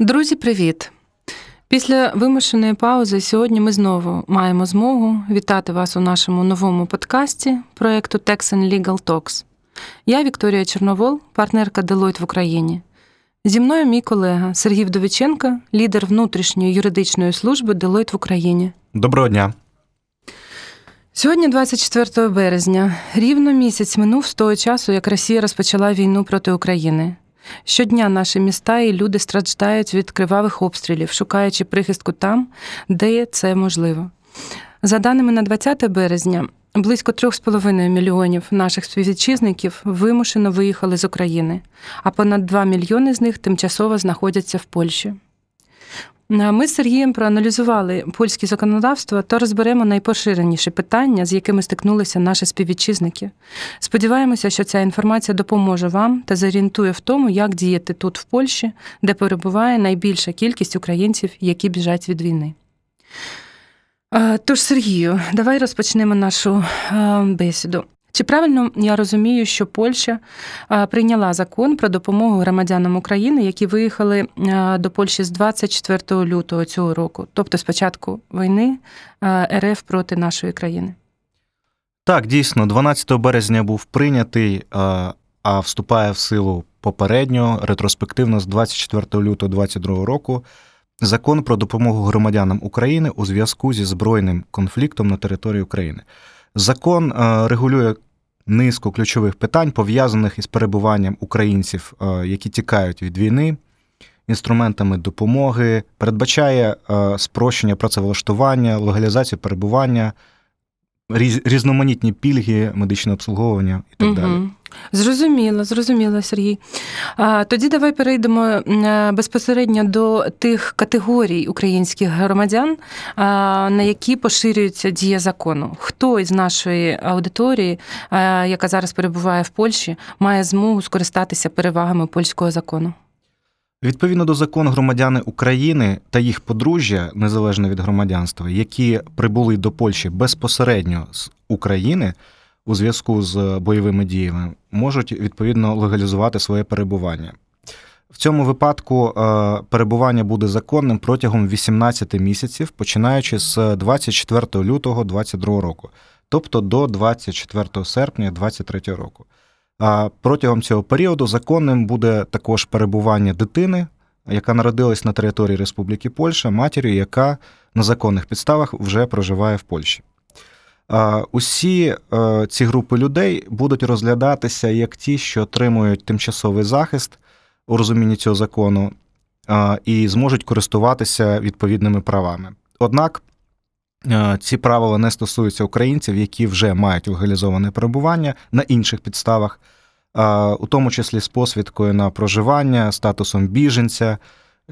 Друзі, привіт! Після вимушеної паузи сьогодні ми знову маємо змогу вітати вас у нашому новому подкасті проєкту Texan Legal Talks. Я Вікторія Чорновол, партнерка Deloitte в Україні. Зі мною мій колега Сергій Вдовиченко, лідер внутрішньої юридичної служби Deloitte в Україні. Доброго дня. Сьогодні, 24 березня, рівно місяць минув з того часу, як Росія розпочала війну проти України. Щодня наші міста і люди страждають від кривавих обстрілів, шукаючи прихистку там, де це можливо. За даними на 20 березня, близько 3,5 мільйонів наших співвітчизників вимушено виїхали з України, а понад 2 мільйони з них тимчасово знаходяться в Польщі. Ми з Сергієм проаналізували польське законодавство та розберемо найпоширеніші питання, з якими стикнулися наші співвітчизники. Сподіваємося, що ця інформація допоможе вам та зорієнтує в тому, як діяти тут, в Польщі, де перебуває найбільша кількість українців, які біжать від війни. Тож, Сергію, давай розпочнемо нашу бесіду. Чи правильно я розумію, що Польща прийняла закон про допомогу громадянам України, які виїхали до Польщі з 24 лютого цього року, тобто з початку війни РФ проти нашої країни? Так, дійсно, 12 березня був прийнятий, а вступає в силу попередньо, ретроспективно з 24 лютого 2022 року. Закон про допомогу громадянам України у зв'язку зі збройним конфліктом на території України. Закон регулює низку ключових питань, пов'язаних із перебуванням українців, які тікають від війни, інструментами допомоги, передбачає спрощення працевлаштування, легалізацію перебування, різноманітні пільги, медичне обслуговування і так угу. далі. Зрозуміло, зрозуміло, Сергій. Тоді давай перейдемо безпосередньо до тих категорій українських громадян, на які поширюється дія закону. Хто із нашої аудиторії, яка зараз перебуває в Польщі, має змогу скористатися перевагами польського закону? Відповідно до закону громадяни України та їх подружжя, незалежно від громадянства, які прибули до Польщі безпосередньо з України у зв'язку з бойовими діями, можуть відповідно легалізувати своє перебування. В цьому випадку е, перебування буде законним протягом 18 місяців, починаючи з 24 лютого 2022 року, тобто до 24 серпня 2023 року. А протягом цього періоду законним буде також перебування дитини, яка народилась на території Республіки Польща, матір'ю, яка на законних підставах вже проживає в Польщі. Усі е, ці групи людей будуть розглядатися як ті, що отримують тимчасовий захист у розумінні цього закону, і зможуть користуватися відповідними правами. Однак ці правила не стосуються українців, які вже мають легалізоване перебування на інших підставах, у тому числі з посвідкою на проживання, статусом біженця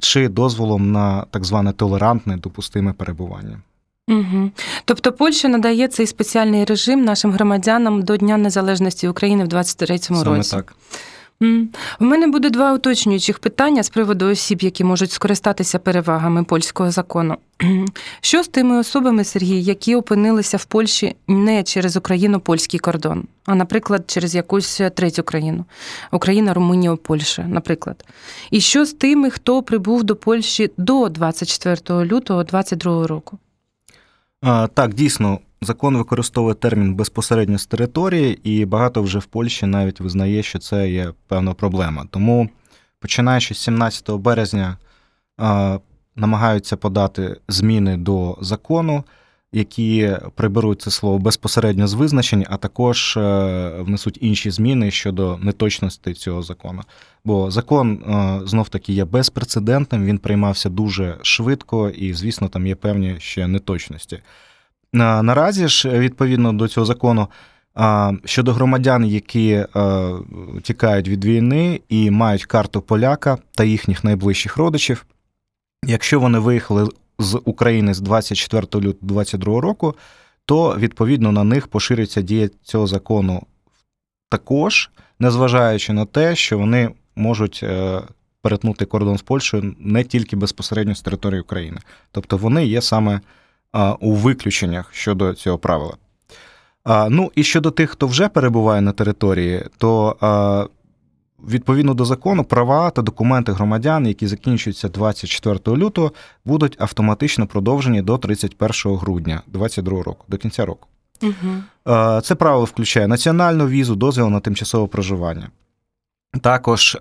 чи дозволом на так зване толерантне допустиме перебування. Угу. Тобто Польща надає цей спеціальний режим нашим громадянам до Дня Незалежності України в 23-му році. так. У мене буде два уточнюючих питання з приводу осіб, які можуть скористатися перевагами польського закону. Що з тими особами, Сергій, які опинилися в Польщі не через Україно-польський кордон, а, наприклад, через якусь третю країну Україна, Румунія, Польща, наприклад. І що з тими, хто прибув до Польщі до 24 лютого 2022 року? Так, дійсно, закон використовує термін безпосередньо з території, і багато вже в Польщі навіть визнає, що це є певна проблема. Тому, починаючи з 17 березня, намагаються подати зміни до закону, які приберуть це слово безпосередньо з визначень, а також е, внесуть інші зміни щодо неточності цього закону. Бо закон е, знов таки є безпрецедентним, він приймався дуже швидко, і, звісно, там є певні ще неточності. Наразі ж, відповідно до цього закону, щодо громадян, які е, тікають від війни і мають карту поляка та їхніх найближчих родичів, якщо вони виїхали з України з 24 лютого 2022 року, то відповідно на них поширюється дія цього закону. Також, незважаючи на те, що вони можуть е, перетнути кордон з Польщею не тільки безпосередньо з території України, тобто вони є саме у виключеннях щодо цього правила. Ну і щодо тих, хто вже перебуває на території, то відповідно до закону, права та документи громадян, які закінчуються 24 лютого, будуть автоматично продовжені до 31 грудня 2022 року, до кінця року. Угу. Це правило включає національну візу, дозвіл на тимчасове проживання. Також,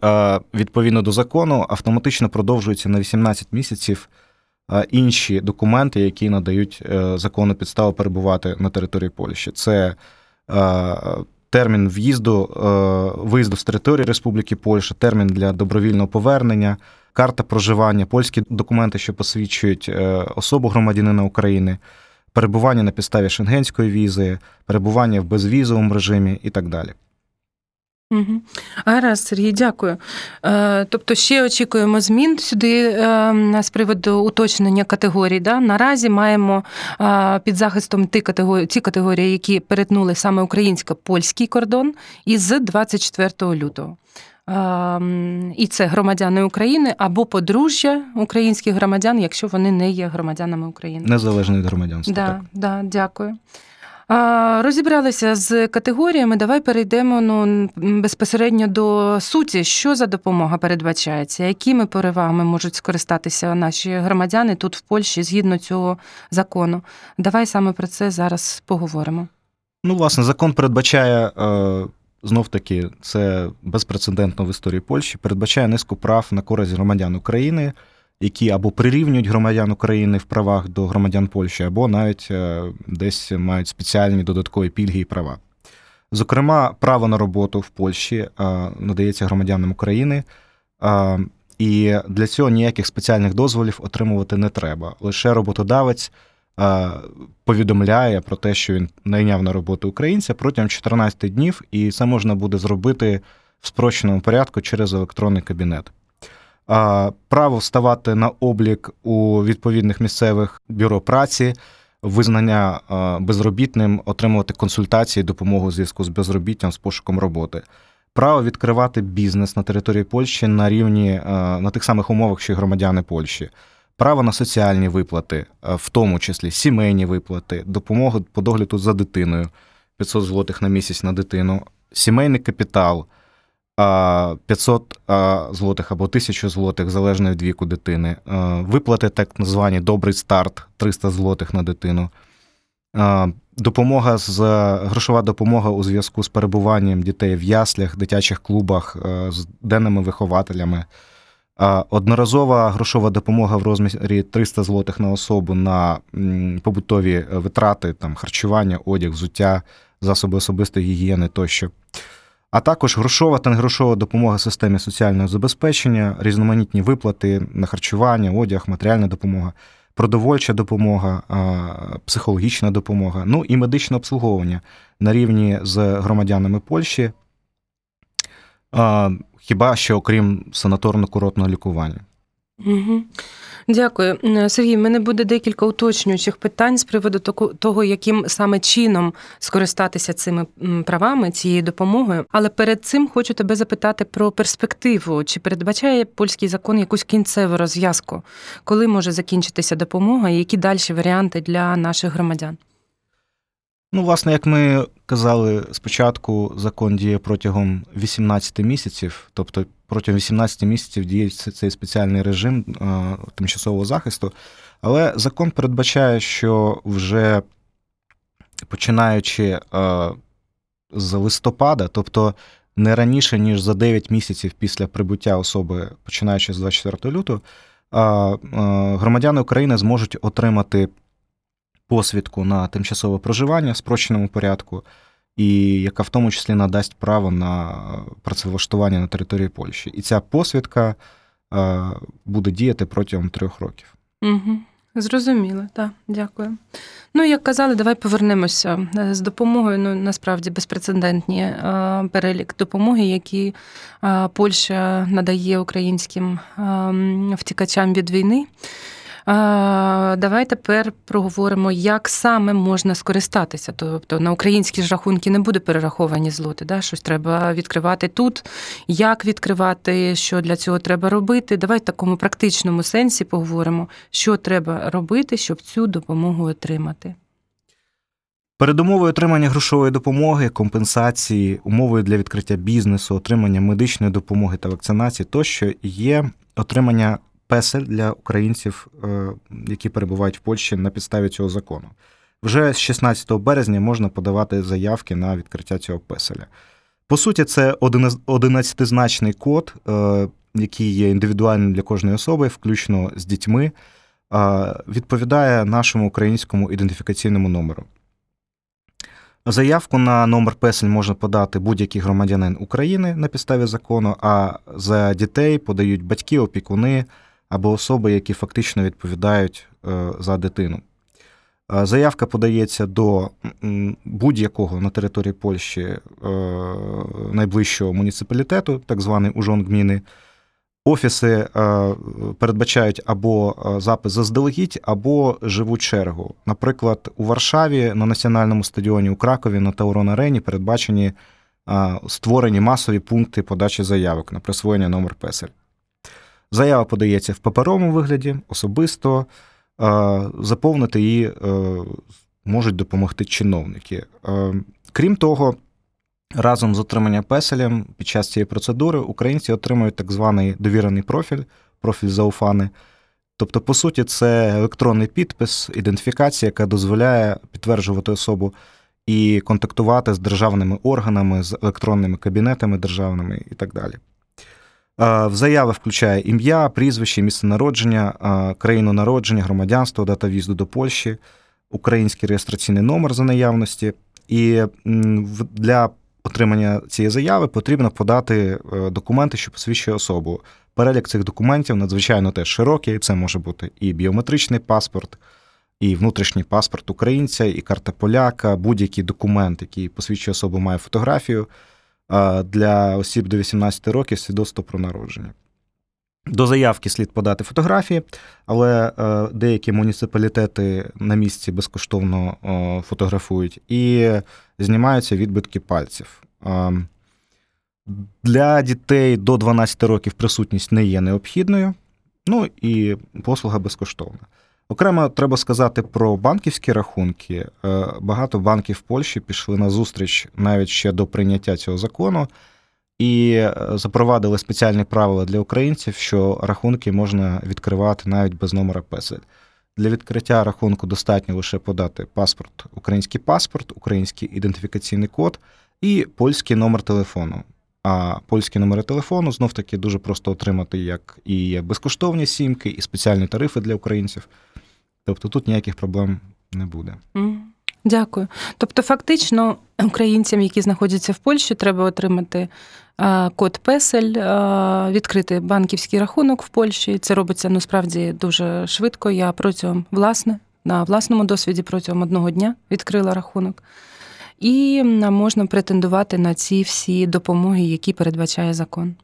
відповідно до закону, автоматично продовжуються на 18 місяців інші документи, які надають е, законну підставу перебувати на території Польщі. Це е, термін в'їзду, е, виїзду з території Республіки Польща, термін для добровільного повернення, карта проживання, польські документи, що посвідчують особу громадянина України, перебування на підставі шенгенської візи, перебування в безвізовому режимі і так далі. Угу. Гаразд, Сергій, дякую. Е, тобто ще очікуємо змін сюди е, з приводу уточнення категорій. Да? Наразі маємо е, під захистом ті категорії, ті категорії, які перетнули саме українсько-польський кордон із 24 лютого. І це громадяни України або подружжя українських громадян, якщо вони не є громадянами України. Незалежно від громадянства. Да, Так. да, дякую. Розібралися з категоріями. Давай перейдемо ну, безпосередньо до суті. Що за допомога передбачається? Якими перевагами можуть скористатися наші громадяни тут в Польщі згідно цього закону? Давай саме про це зараз поговоримо. Ну, власне, закон передбачає е, знов таки, це безпрецедентно в історії Польщі, передбачає низку прав на користь громадян України, які або прирівнюють громадян України в правах до громадян Польщі, або навіть е, десь мають спеціальні додаткові пільги і права. Зокрема, право на роботу в Польщі е, надається громадянам України. е, І для цього ніяких спеціальних дозволів отримувати не треба. Лише роботодавець повідомляє про те, що він найняв на роботу українця протягом 14 днів, і це можна буде зробити в спрощеному порядку через електронний кабінет. Право вставати на облік у відповідних місцевих бюро праці, визнання безробітним, отримувати консультації, допомогу у зв'язку з безробіттям, з пошуком роботи. Право відкривати бізнес на території Польщі на рівні на тих самих умовах, що й громадяни Польщі право на соціальні виплати, в тому числі сімейні виплати, допомогу по догляду за дитиною 500 злотих на місяць на дитину, сімейний капітал 500 злотих або 1000 злотих, залежно від віку дитини, виплати так звані добрий старт 300 злотих на дитину. Допомога з грошова допомога у зв'язку з перебуванням дітей в яслях, дитячих клубах з денними вихователями. Одноразова грошова допомога в розмірі 300 злотих на особу на побутові витрати, там харчування, одяг, взуття, засоби особистої гігієни тощо. А також грошова та негрошова допомога системі соціального забезпечення, різноманітні виплати на харчування, одяг, матеріальна допомога, продовольча допомога, психологічна допомога, ну і медичне обслуговування на рівні з громадянами Польщі. Хіба що окрім санаторно-курортного лікування. Угу. Дякую. Сергій, мене буде декілька уточнюючих питань з приводу того, яким саме чином скористатися цими правами, цією допомогою. Але перед цим хочу тебе запитати про перспективу. Чи передбачає польський закон якусь кінцеву розв'язку, коли може закінчитися допомога, і які далі варіанти для наших громадян? Ну, власне, як ми казали спочатку, закон діє протягом 18 місяців, тобто протягом 18 місяців діє цей спеціальний режим е, тимчасового захисту. Але закон передбачає, що вже починаючи е, з листопада, тобто не раніше, ніж за 9 місяців після прибуття особи, починаючи з 24 лютого, е, е, громадяни України зможуть отримати посвідку на тимчасове проживання в спрощеному порядку, і яка в тому числі надасть право на працевлаштування на території Польщі. І ця посвідка е, буде діяти протягом трьох років. Угу. Зрозуміло, так, дякую. Ну, як казали, давай повернемося Е, з допомогою. Ну, насправді безпрецедентні е, перелік допомоги, які Польща надає українським е, втікачам від війни. Давай тепер проговоримо, як саме можна скористатися. Тобто на українські ж рахунки не буде перераховані злоти. Да? Щось треба відкривати тут, як відкривати, що для цього треба робити. Давай в такому практичному сенсі поговоримо, що треба робити, щоб цю допомогу отримати. Передумовою отримання грошової допомоги, компенсації, умовою для відкриття бізнесу, отримання медичної допомоги та вакцинації тощо є отримання песель для українців, е, які перебувають в Польщі на підставі цього закону. Вже з 16 березня можна подавати заявки на відкриття цього песеля. По суті, це 11-значний код, е, який є індивідуальним для кожної особи, включно з дітьми, е, відповідає нашому українському ідентифікаційному номеру. Заявку на номер песель можна подати будь-який громадянин України на підставі закону, а за дітей подають батьки, опікуни або особи, які фактично відповідають е, за дитину. Е, Заявка подається до будь-якого на території Польщі е, найближчого муніципалітету, так званий ужон. Офіси передбачають або запис заздалегідь, або живу чергу. Наприклад, у Варшаві на національному стадіоні у Кракові на Таурон Арені передбачені створені масові пункти подачі заявок на присвоєння номер песель. Заява подається в паперовому вигляді, особисто. Заповнити її е, можуть допомогти чиновники. Е, Крім того, разом з отриманням песелем під час цієї процедури українці отримують так званий довірений профіль, профіль зауфани. Тобто, по суті, це електронний підпис, ідентифікація, яка дозволяє підтверджувати особу і контактувати з державними органами, з електронними кабінетами державними і так далі. Е, В заяви включає ім'я, прізвище, місце народження, е, країну народження, громадянство, дата в'їзду до Польщі, український реєстраційний номер за наявності. І для отримання цієї заяви потрібно подати е, документи, що посвідчує особу. Перелік цих документів надзвичайно теж широкий. Це може бути і біометричний паспорт, і внутрішній паспорт українця, і карта поляка, будь-який документ, який посвідчує особу, має фотографію. Для осіб до 18 років свідоцтво про народження. До заявки слід подати фотографії, але е, деякі муніципалітети на місці безкоштовно фотографують і знімаються відбитки пальців. Е, Для дітей до 12 років присутність не є необхідною, ну і послуга безкоштовна. Окремо треба сказати про банківські рахунки. Е, Багато банків Польщі пішли на зустріч навіть ще до прийняття цього закону і е, запровадили спеціальні правила для українців, що рахунки можна відкривати навіть без номера песель. Для відкриття рахунку достатньо лише подати паспорт, український паспорт, український ідентифікаційний код і польський номер телефону. А польські номери телефону знов таки дуже просто отримати, як і безкоштовні сімки, і спеціальні тарифи для українців. Тобто тут ніяких проблем не буде. Дякую. Тобто, фактично, українцям, які знаходяться в Польщі, треба отримати е, код песель, е, відкрити банківський рахунок в Польщі. Це робиться насправді дуже швидко. Я протягом власне на власному досвіді протягом одного дня відкрила рахунок. І можна претендувати на ці всі допомоги, які передбачає закон.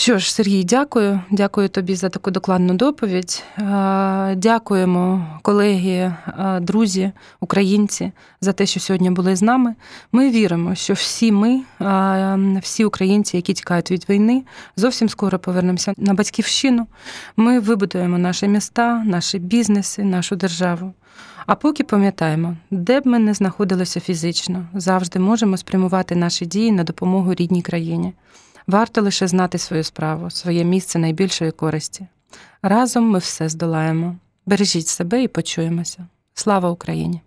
Що ж, Сергій, дякую. Дякую тобі за таку докладну доповідь. Е, Дякуємо, колеги, е, друзі, українці, за те, що сьогодні були з нами. Ми віримо, що всі ми, е, всі українці, які тікають від війни, зовсім скоро повернемося на батьківщину. Ми вибудуємо наші міста, наші бізнеси, нашу державу. А поки пам'ятаємо, де б ми не знаходилися фізично, завжди можемо спрямувати наші дії на допомогу рідній країні. Варто лише знати свою справу, своє місце найбільшої користі. Разом ми все здолаємо. Бережіть себе і почуємося. Слава Україні!